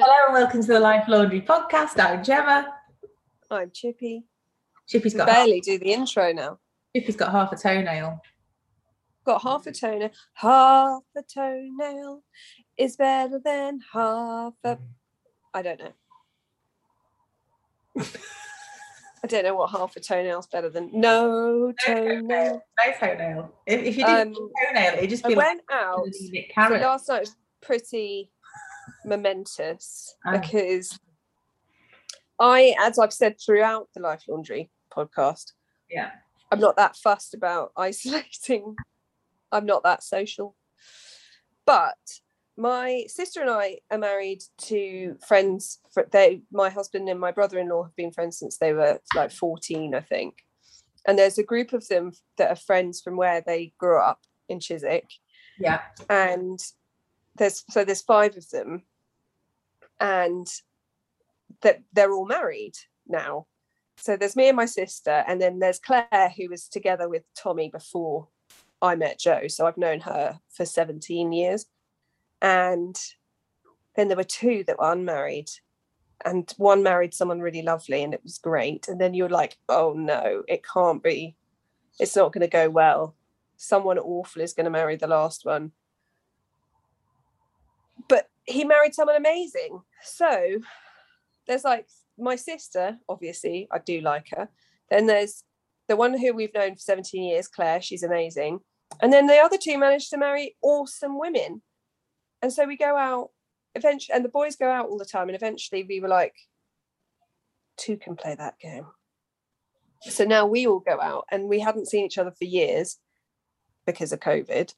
Hello and welcome to the Life Laundry podcast. I'm Gemma. I'm Chippy. Chippy's got barely do the intro now. Chippy's got half a toenail. Got half a toenail. Half a toenail is better than half a. I don't know. I don't know what half a toenail is better than no toenail. No toenail. If, if you did Um, toenail, it'd just I be like went out. So last night was pretty momentous Ah. because I, as I've said throughout the Life Laundry podcast, Yeah. I'm not that fussed about isolating. I'm not that social. But my sister and I are married to friends. For, they, my husband and my brother-in-law have been friends since they were like 14, I think. And there's a group of them that are friends from where they grew up in Chiswick Yeah. and there's so there's five of them and that they're all married now. So there's me and my sister and then there's claire who was together with tommy before i met joe. So i've known her for 17 years. And then there were two that were unmarried and one married someone really lovely and it was great. And then you're like oh no it can't be. It's not going to go well. Someone awful is going to marry the last one he married someone amazing. So there's like my sister, obviously, I do like her. Then there's the one who we've known for 17 years, Claire, she's amazing. And then the other two managed to marry awesome women. And so we go out eventually, and the boys go out all the time. And eventually we were like, two can play that game. So now we all go out, and we hadn't seen each other for years because of COVID.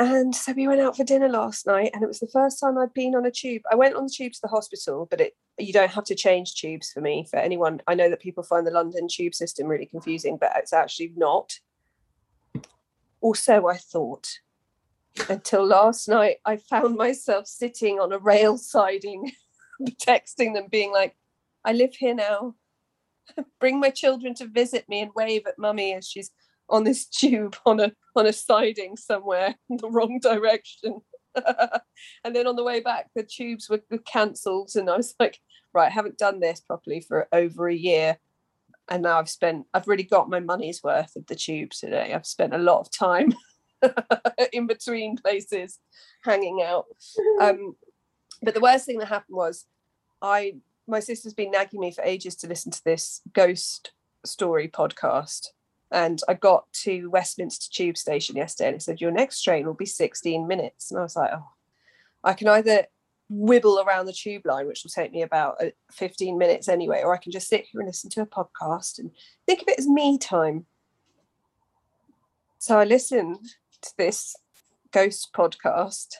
And so we went out for dinner last night, and it was the first time I'd been on a tube. I went on the tube to the hospital, but it you don't have to change tubes for me. For anyone, I know that people find the London tube system really confusing, but it's actually not. Also, I thought until last night, I found myself sitting on a rail siding, texting them, being like, "I live here now. Bring my children to visit me and wave at mummy as she's on this tube on a on a siding somewhere in the wrong direction. and then on the way back, the tubes were, were cancelled, and I was like, right, I haven't done this properly for over a year, and now I've spent, I've really got my money's worth of the tube today. I've spent a lot of time in between places, hanging out. Um, but the worst thing that happened was, I my sister's been nagging me for ages to listen to this ghost story podcast and I got to Westminster Tube Station yesterday and it said, Your next train will be 16 minutes. And I was like, Oh, I can either wibble around the tube line, which will take me about uh, 15 minutes anyway, or I can just sit here and listen to a podcast and think of it as me time. So I listened to this ghost podcast,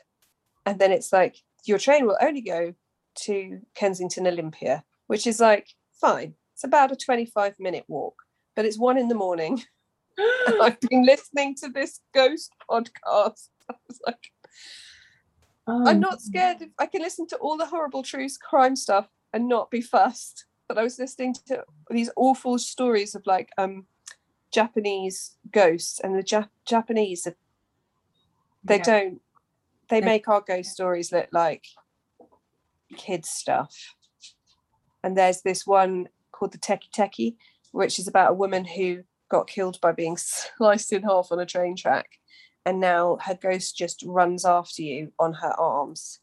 and then it's like, Your train will only go to Kensington Olympia, which is like, fine. It's about a 25 minute walk but it's one in the morning. I've been listening to this ghost podcast. I was like, Oh, I'm not scared. If I can listen to all the horrible true crime stuff and not be fussed. But I was listening to these awful stories of like um Japanese ghosts, and the Jap- Japanese, they Yeah. don't, they They- make our ghost stories look like kids stuff. And there's this one called the Teke Teke, which is about a woman who got killed by being sliced in half on a train track. And now her ghost just runs after you on her arms.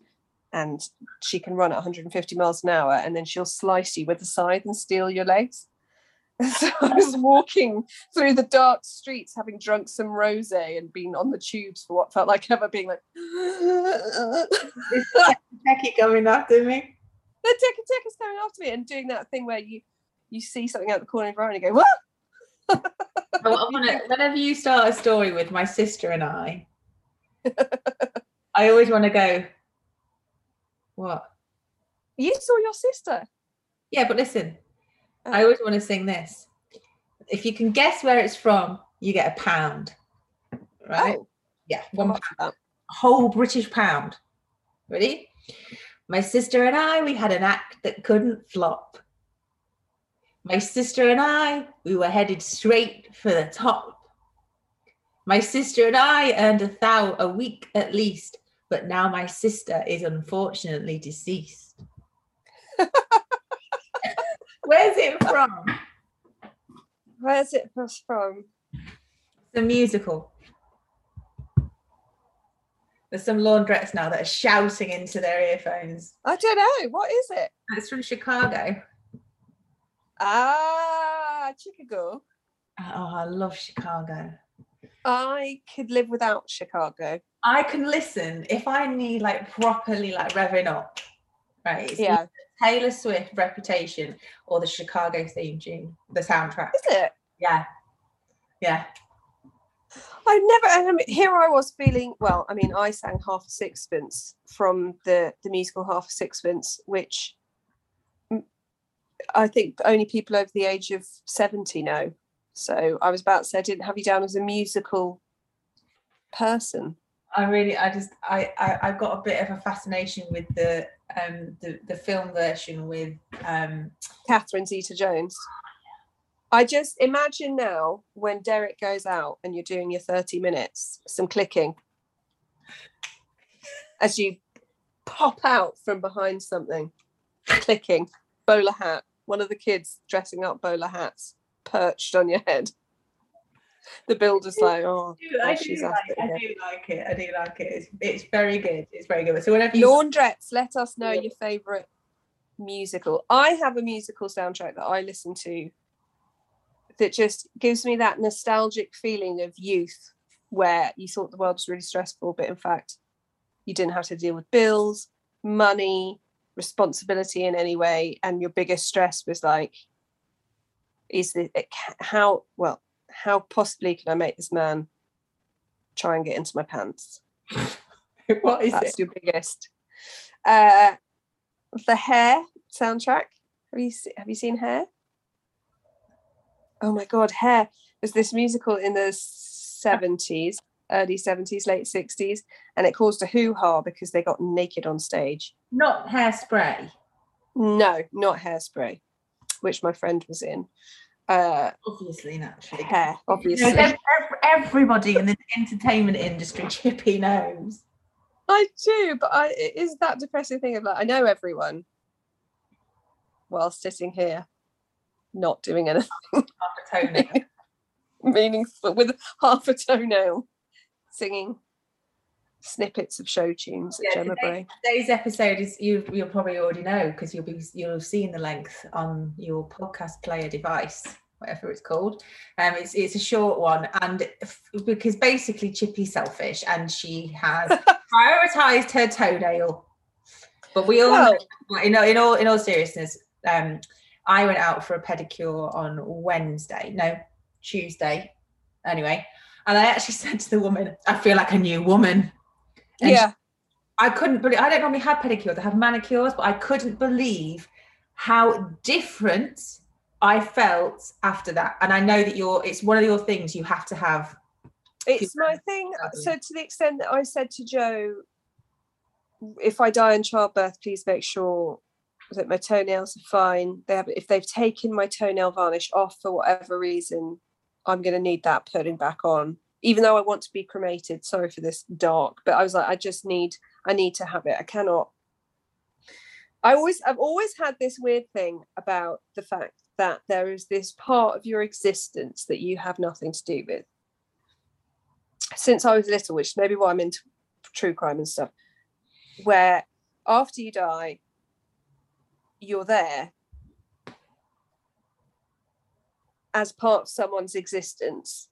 And she can run at 150 miles an hour and then she'll slice you with a scythe and steal your legs. So I was walking through the dark streets having drunk some rose and been on the tubes for what felt like ever being like the Becky coming after me. tick tick is coming after me and doing that thing where you you see something out the corner of your eye and you go, what? I wanna- whenever you start a story with my sister and I, I always want to go, What? You saw your sister. Yeah, but listen, oh. I always want to sing this. If you can guess where it's from, you get a pound. Right? Oh, Yeah, one that. whole British pound. Ready? My sister and I, we had an act that couldn't flop. My sister and I, we were headed straight for the top. My sister and I earned a thou a week at least, but now my sister is unfortunately deceased. Where's it from? Where's it from? The musical. There's some laundrettes now that are shouting into their earphones. I don't know. What is it? It's from Chicago. Ah, Chicago. Oh, I love Chicago. I could live without Chicago. I can listen if I need like properly like revving up. Right. It's Yeah. Taylor Swift reputation or the Chicago theme tune, the soundtrack. Is it? Yeah. Yeah. I never. I mean, here I was feeling. Well, I mean, I sang half a sixpence from the the musical Half a Sixpence, which I think only people over the age of seventy know. So I was about to say I didn't have you down as a musical person. I really I just I, I I've got a bit of a fascination with the um the, the film version with um Catherine Zeta Jones. I just imagine now when Derek goes out and you're doing your 30 minutes, some clicking as you pop out from behind something, clicking, bowler hat, one of the kids dressing up bowler hats perched on your head. The builder's like, oh, I oh, do, she's like, I it. do like it. I do like it. It's, it's very good. It's very good. So whenever you Laundrettes, let us know your favourite musical. I have a musical soundtrack that I listen to that just gives me that nostalgic feeling of youth where you thought the world was really stressful, but in fact, you didn't have to deal with bills, money, responsibility in any way. And your biggest stress was like, is the how well, how possibly can I make this man try and get into my pants? what is That's it? your biggest. Uh, the Hair soundtrack. Have you se- have you seen Hair? Oh my God, Hair was this musical in the seventies, early seventies, late sixties, and it caused a hoo ha because they got naked on stage. Not hairspray. No, not Hairspray, which my friend was in. Uh, Obviously, naturally. Hair, You know, obviously. ev- ev- everybody in the entertainment industry, Chippy knows. I do, but I it is that depressing thing of like I know everyone while sitting here not doing anything. Half a toenail. meaningful with half a toenail singing snippets of show tunes at Yeah, Gemma Bray. Today's episode is you. You'll probably already know because you'll be you'll have seen the length on your podcast player device, whatever it's called. Um, it's it's a short one, and f- because basically Chippy's selfish and she has prioritized her toenail. But we all, Well- know, in, all- in all in all seriousness, um, I went out for a pedicure on Wednesday. No, Tuesday. Anyway, and I actually said to the woman, "I feel like a new woman." And yeah, I couldn't believe I don't normally have pedicures, I have manicures, but I couldn't believe how different I felt after that. And I know that you're it's one of your things you have to have. it's my thing. So to the extent that I said to Joe, if I die in childbirth, please make sure that my toenails are fine. They have if they've taken my toenail varnish off for whatever reason, I'm gonna need that putting back on. Even though I want to be cremated, sorry for this dark, but I was like, I just need, I need to have it. I cannot. I always, I've always had this weird thing about the fact that there is this part of your existence that you have nothing to do with. Since I was little, which maybe why I'm into true crime and stuff, where after you die, you're there as part of someone's existence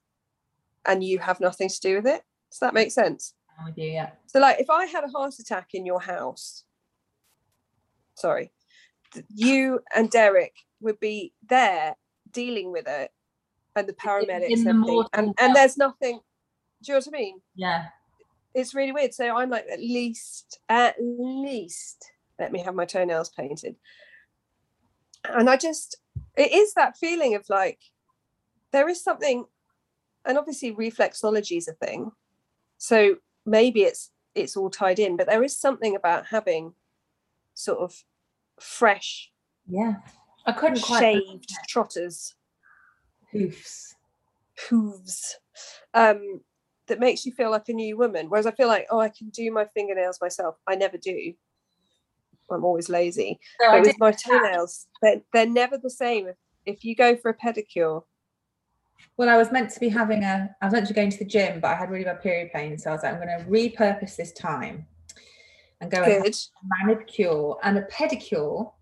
and you have nothing to do with it. Does that make sense? I'm with you, yeah. So, like, if I had a heart attack in your house, sorry, you and Derek would be there dealing with it, and the paramedics in and the and, and there's nothing. Do you know what I mean? Yeah. It's really weird. So I'm like, at least, at least, let me have my toenails painted. And I just, it is that feeling of like, there is something, and obviously reflexology is a thing. So maybe it's it's all tied in, but there is something about having sort of fresh, Yeah. I couldn't quite shaved trotters hoofs. hooves um, that makes you feel like a new woman. Whereas I feel like, oh, I can do my fingernails myself. I never do. I'm always lazy. I but with my toenails, they're, they're never the same. If, if you go for a pedicure, Well, I was meant to be having a, I was meant to be going to the gym, but I had really bad period pain. So I was like, I'm going to repurpose this time and go and a manicure and a pedicure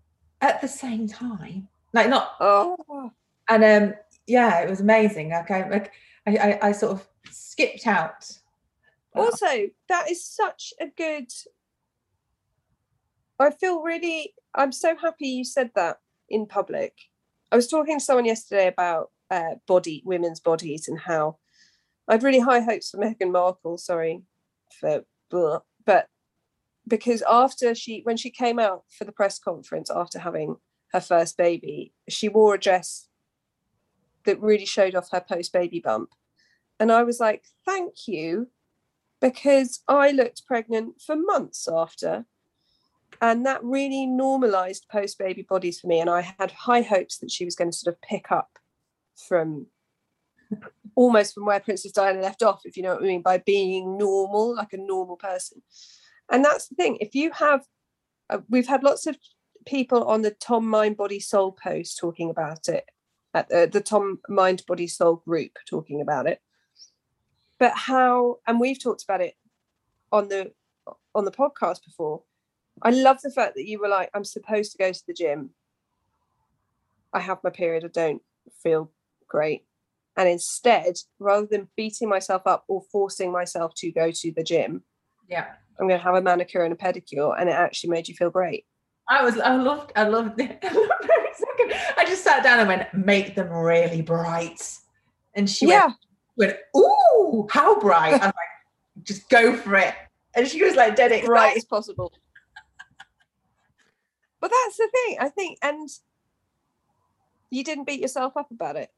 at the same time. Like not, Oh, and um, yeah, it was amazing. Like I, like I, I, I sort of skipped out. also, that is such a good. I feel really. I'm so happy you said that in public. I was talking to someone yesterday about uh, body, women's bodies, and how I had really high hopes for Meghan Markle. Sorry for, blah, but because after she, when she came out for the press conference after having her first baby, she wore a dress that really showed off her post baby bump. And I was like, thank you, because I looked pregnant for months after. And that really normalized post baby bodies for me. And I had high hopes that she was going to sort of pick up from almost from where Princess Diana left off, if you know what I mean, by being normal, like a normal person. And that's the thing. If you have, uh, we've had lots of people on the Tom Mind Body Soul post talking about it, at the, the Tom Mind Body Soul group talking about it. But how, and we've talked about it on the on the podcast before. I love the fact that you were like, I'm supposed to go to the gym. I have my period. I don't feel great. And instead, rather than beating myself up or forcing myself to go to the gym, Yeah. I'm going to have a manicure and a pedicure, and it actually made you feel great. I was, I loved, I loved it. I loved every second. I just sat down and went, make them really bright. And she yeah, went, went, ooh, how bright? I was like, just go for it. And she was like, dead excited. bright as possible. But that's the thing, I think, and you didn't beat yourself up about it.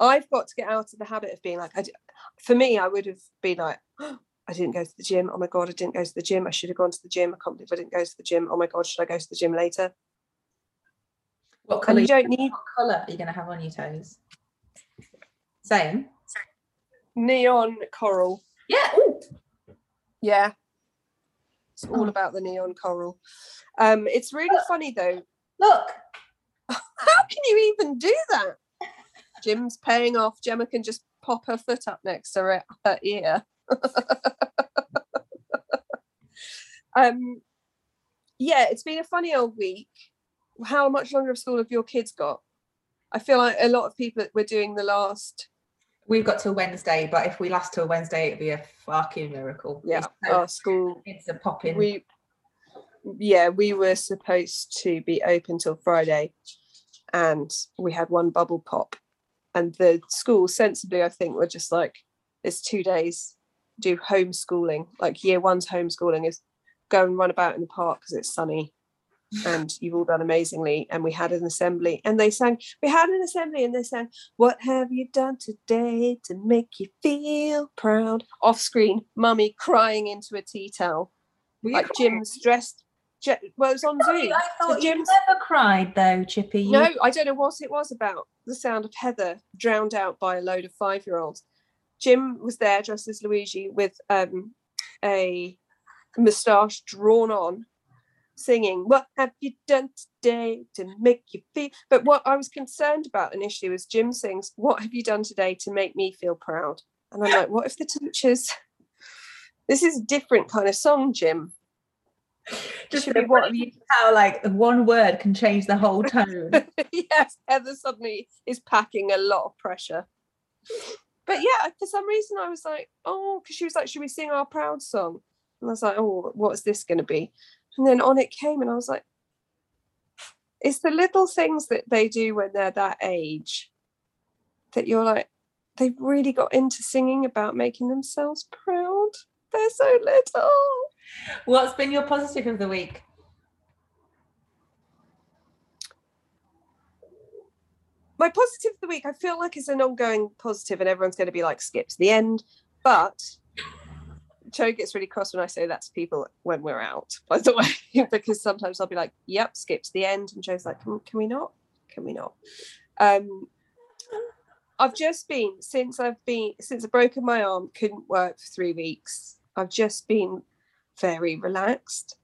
I've got to get out of the habit of being like, I for me, I would have been like, I didn't go to the gym. Oh my God, I didn't go to the gym. I should have gone to the gym. I can't believe I didn't go to the gym. Oh my God, should I go to the gym later? What colour? you don't need What colour are you going to have on your toes? Same. neon coral. Yeah. Ooh. Yeah. It's all Oh. about the neon coral. Um, it's really funny though. Look. How can you even do that? Gym's paying off. Gemma can just pop her foot up next to her, her ear. um, yeah, it's been a funny old week. How much longer of school have your kids got? I feel like a lot of people we're doing the last. We've got till Wednesday, but if we last till Wednesday, it'd be a fucking miracle. Yeah, so- our school. Kids are popping. We, yeah, we were supposed to be open till Friday, and we had one bubble pop, and the school sensibly, I think, were just like, it's two days. Do homeschooling, like year one's homeschooling is go and run about in the park because it's sunny and you've all done amazingly. And we had an assembly and they sang, we had an assembly and they sang, What have you done today to make you feel proud? Off screen, mummy crying into a tea towel. Were Like? Jim's dressed. Well, it was on Zoom. I thought you never cried though, Chippy. No, I don't know what it was about. The sound of Heather drowned out by a load of five year olds. Jim was there dressed as Luigi with um, a moustache drawn on, singing, What have you done today to make you feel? But what I was concerned about initially was Jim sings, What have you done today to make me feel proud? And I'm like, What if the teachers? This is a different kind of song, Jim. just should be what how like one word can change the whole tone. yes, Heather suddenly is packing a lot of pressure. But yeah, for some reason I was like, oh, because she was like, should we sing our proud song? And I was like, oh, what's this going to be? And then on it came, and I was like, it's the little things that they do when they're that age that you're like, they've really got into singing about making themselves proud. They're so little. What's been your positive of the week? my positive of the week, I feel like it's an ongoing positive, and everyone's going to be like, skip to the end. But Joe gets really cross when I say that to people when we're out, by the way, because sometimes I'll be like, yep, skip to the end. And Joe's like, can, can we not? Can we not? Um, I've just been, since I've been, since I've broken my arm, couldn't work for three weeks. I've just been very relaxed.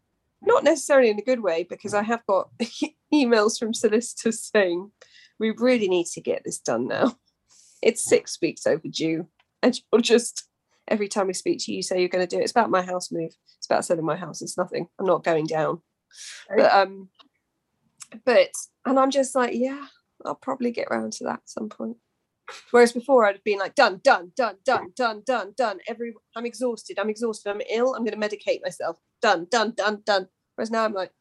not necessarily in a good way because I have got emails from solicitors saying we really need to get this done now. It's six weeks overdue, and you're just every time we speak to you, you say you're going to do it. It's about my house move. It's about selling my house. It's nothing. I'm not going down. But um, but and I'm just like, yeah, I'll probably get around to that at some point. Whereas before I'd have been like, done, done, done, done, done, done, done. Every I'm exhausted. I'm exhausted. I'm ill. I'm going to medicate myself. Done, done, done, done. Whereas now I'm like,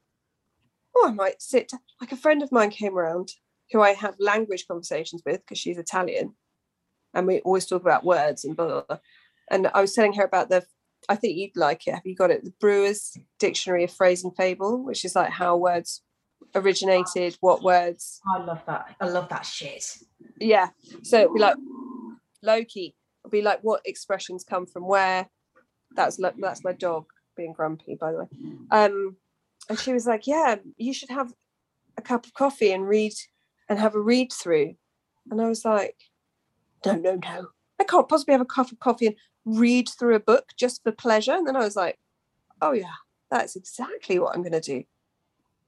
oh, I might sit. Like a friend of mine came around who I have language conversations with because she's Italian, and we always talk about words and blah, blah, blah. And I was telling her about the. I think you'd like it. Have you got it? The Brewer's Dictionary of Phrase and Fable, which is like how words originated, what words. I love that. I love that shit. Yeah. So it'd be like Loki. It'd be like what expressions come from where. That's that's my dog being grumpy, by the way. Um, and she was like, "Yeah, you should have a cup of coffee and read and have a read through." And I was like, "No, no, no! I can't possibly have a cup of coffee and read through a book just for pleasure." And then I was like, "Oh yeah, that's exactly what I'm going to do."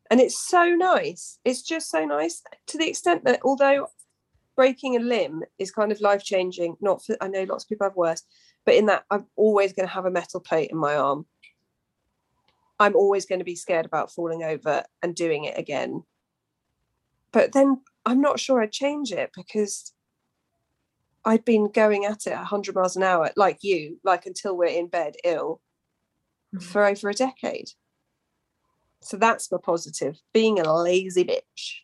And it's so nice. It's just so nice to the extent that although breaking a limb is kind of life changing, not for, I know lots of people have worse, but in that I'm always going to have a metal plate in my arm. I'm always going to be scared about falling over and doing it again. But then I'm not sure I'd change it because I'd been going at it 100 miles an hour, like you, like until we're in bed ill Mhm. for over a decade. So that's my positive, being a lazy bitch.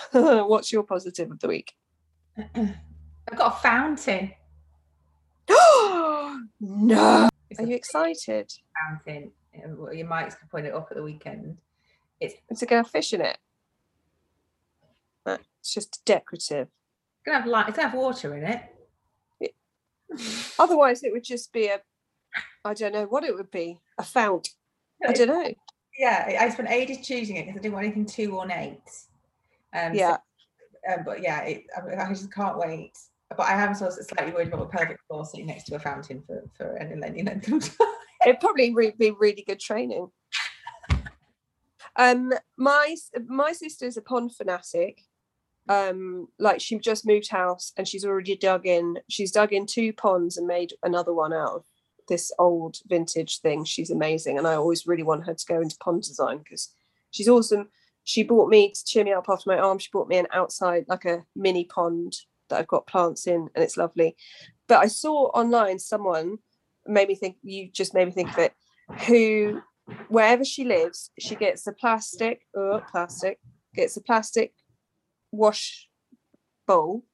What's your positive of the week? I've got a fountain. no. It's Are you excited? fountain. Um, well, Your Mike's can point it up at the weekend. It's it going to fish in it? It's just decorative. It's gonna have light. It's gonna have water in it. Otherwise, it would just be a, I don't know what it would be, a fount. I don't know. Yeah, I spent ages choosing it because I didn't want anything too ornate. Um, so- Yeah. um, but yeah, it, I, I just can't wait. But I am sort of slightly worried about my pelvic floor sitting next to a fountain for for any any length of time. It'd probably re- be really good training. Um, my my sister's a pond fanatic. Um, like she just moved house and she's already dug in. She's dug in two ponds and made another one out of this old vintage thing. She's amazing, and I always really want her to go into pond design because she's awesome. She bought me to cheer me up after my arm. She bought me an outside like a mini pond that I've got plants in, and it's lovely. But I saw online someone made me think. You just made me think of it. Who, wherever she lives, she gets a plastic or plastic gets a plastic wash bowl,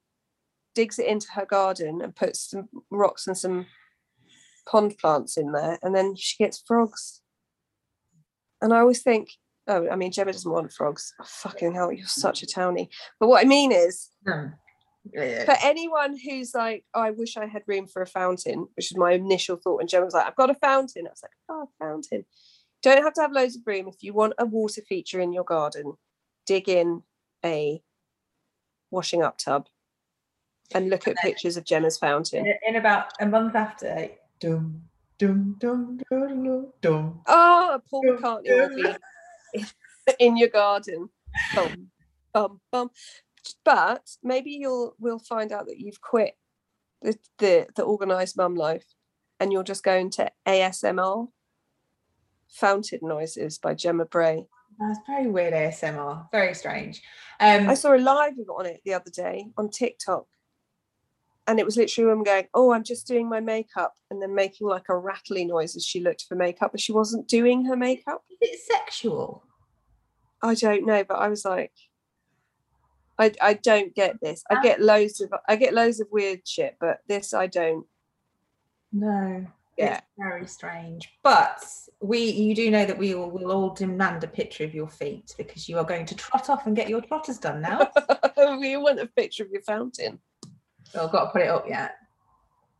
digs it into her garden, and puts some rocks and some pond plants in there, and then she gets frogs. And I always think, oh, I mean, Gemma doesn't want frogs. Oh, fucking hell, you're mm. such a townie. But what I mean is, for anyone who's like, oh, I wish I had room for a fountain, which is my initial thought. And Gemma was like, I've got a fountain. I was like, oh, a fountain. Don't have to have loads of room. If you want a water feature in your garden, dig in a washing up tub and look at pictures of Gemma's fountain. In, in about a month after, dum dum dum dum dum dum. Oh, Paul McCartney will be in your garden. Bum, bum, bum. But maybe you'll we'll find out that you've quit the the, the organized mum life and you're just going to ASMR. Fountain Noises by Gemma Bray. That's very weird ASMR. Very strange. Um, I saw a live on it the other day on TikTok. And it was literally a woman going, Oh, I'm just doing my makeup, and then making like a rattly noise as she looked for makeup, but she wasn't doing her makeup. is it sexual? I don't know, but I was like, I I don't get this. I get loads of I get loads of weird shit, but this I don't. No. Yeah. It's very strange. But we you do know that we will will all demand a picture of your feet because you are going to trot off and get your trotters done now. we want a picture of your fountain. I've got to put it up yet.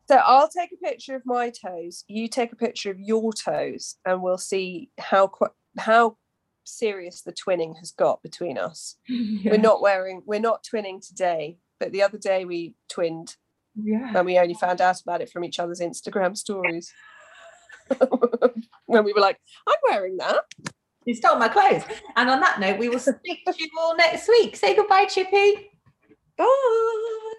So I'll take a picture of my toes. You take a picture of your toes, and we'll see how how serious the twinning has got between us. We're not wearing. We're not twinning today, but the other day we twinned, Yeah. and we only found out about it from each other's Instagram stories. when we were like, I'm wearing that. You stole my clothes. And on that note, we will speak to you all next week. Say goodbye, Chippy. Bye.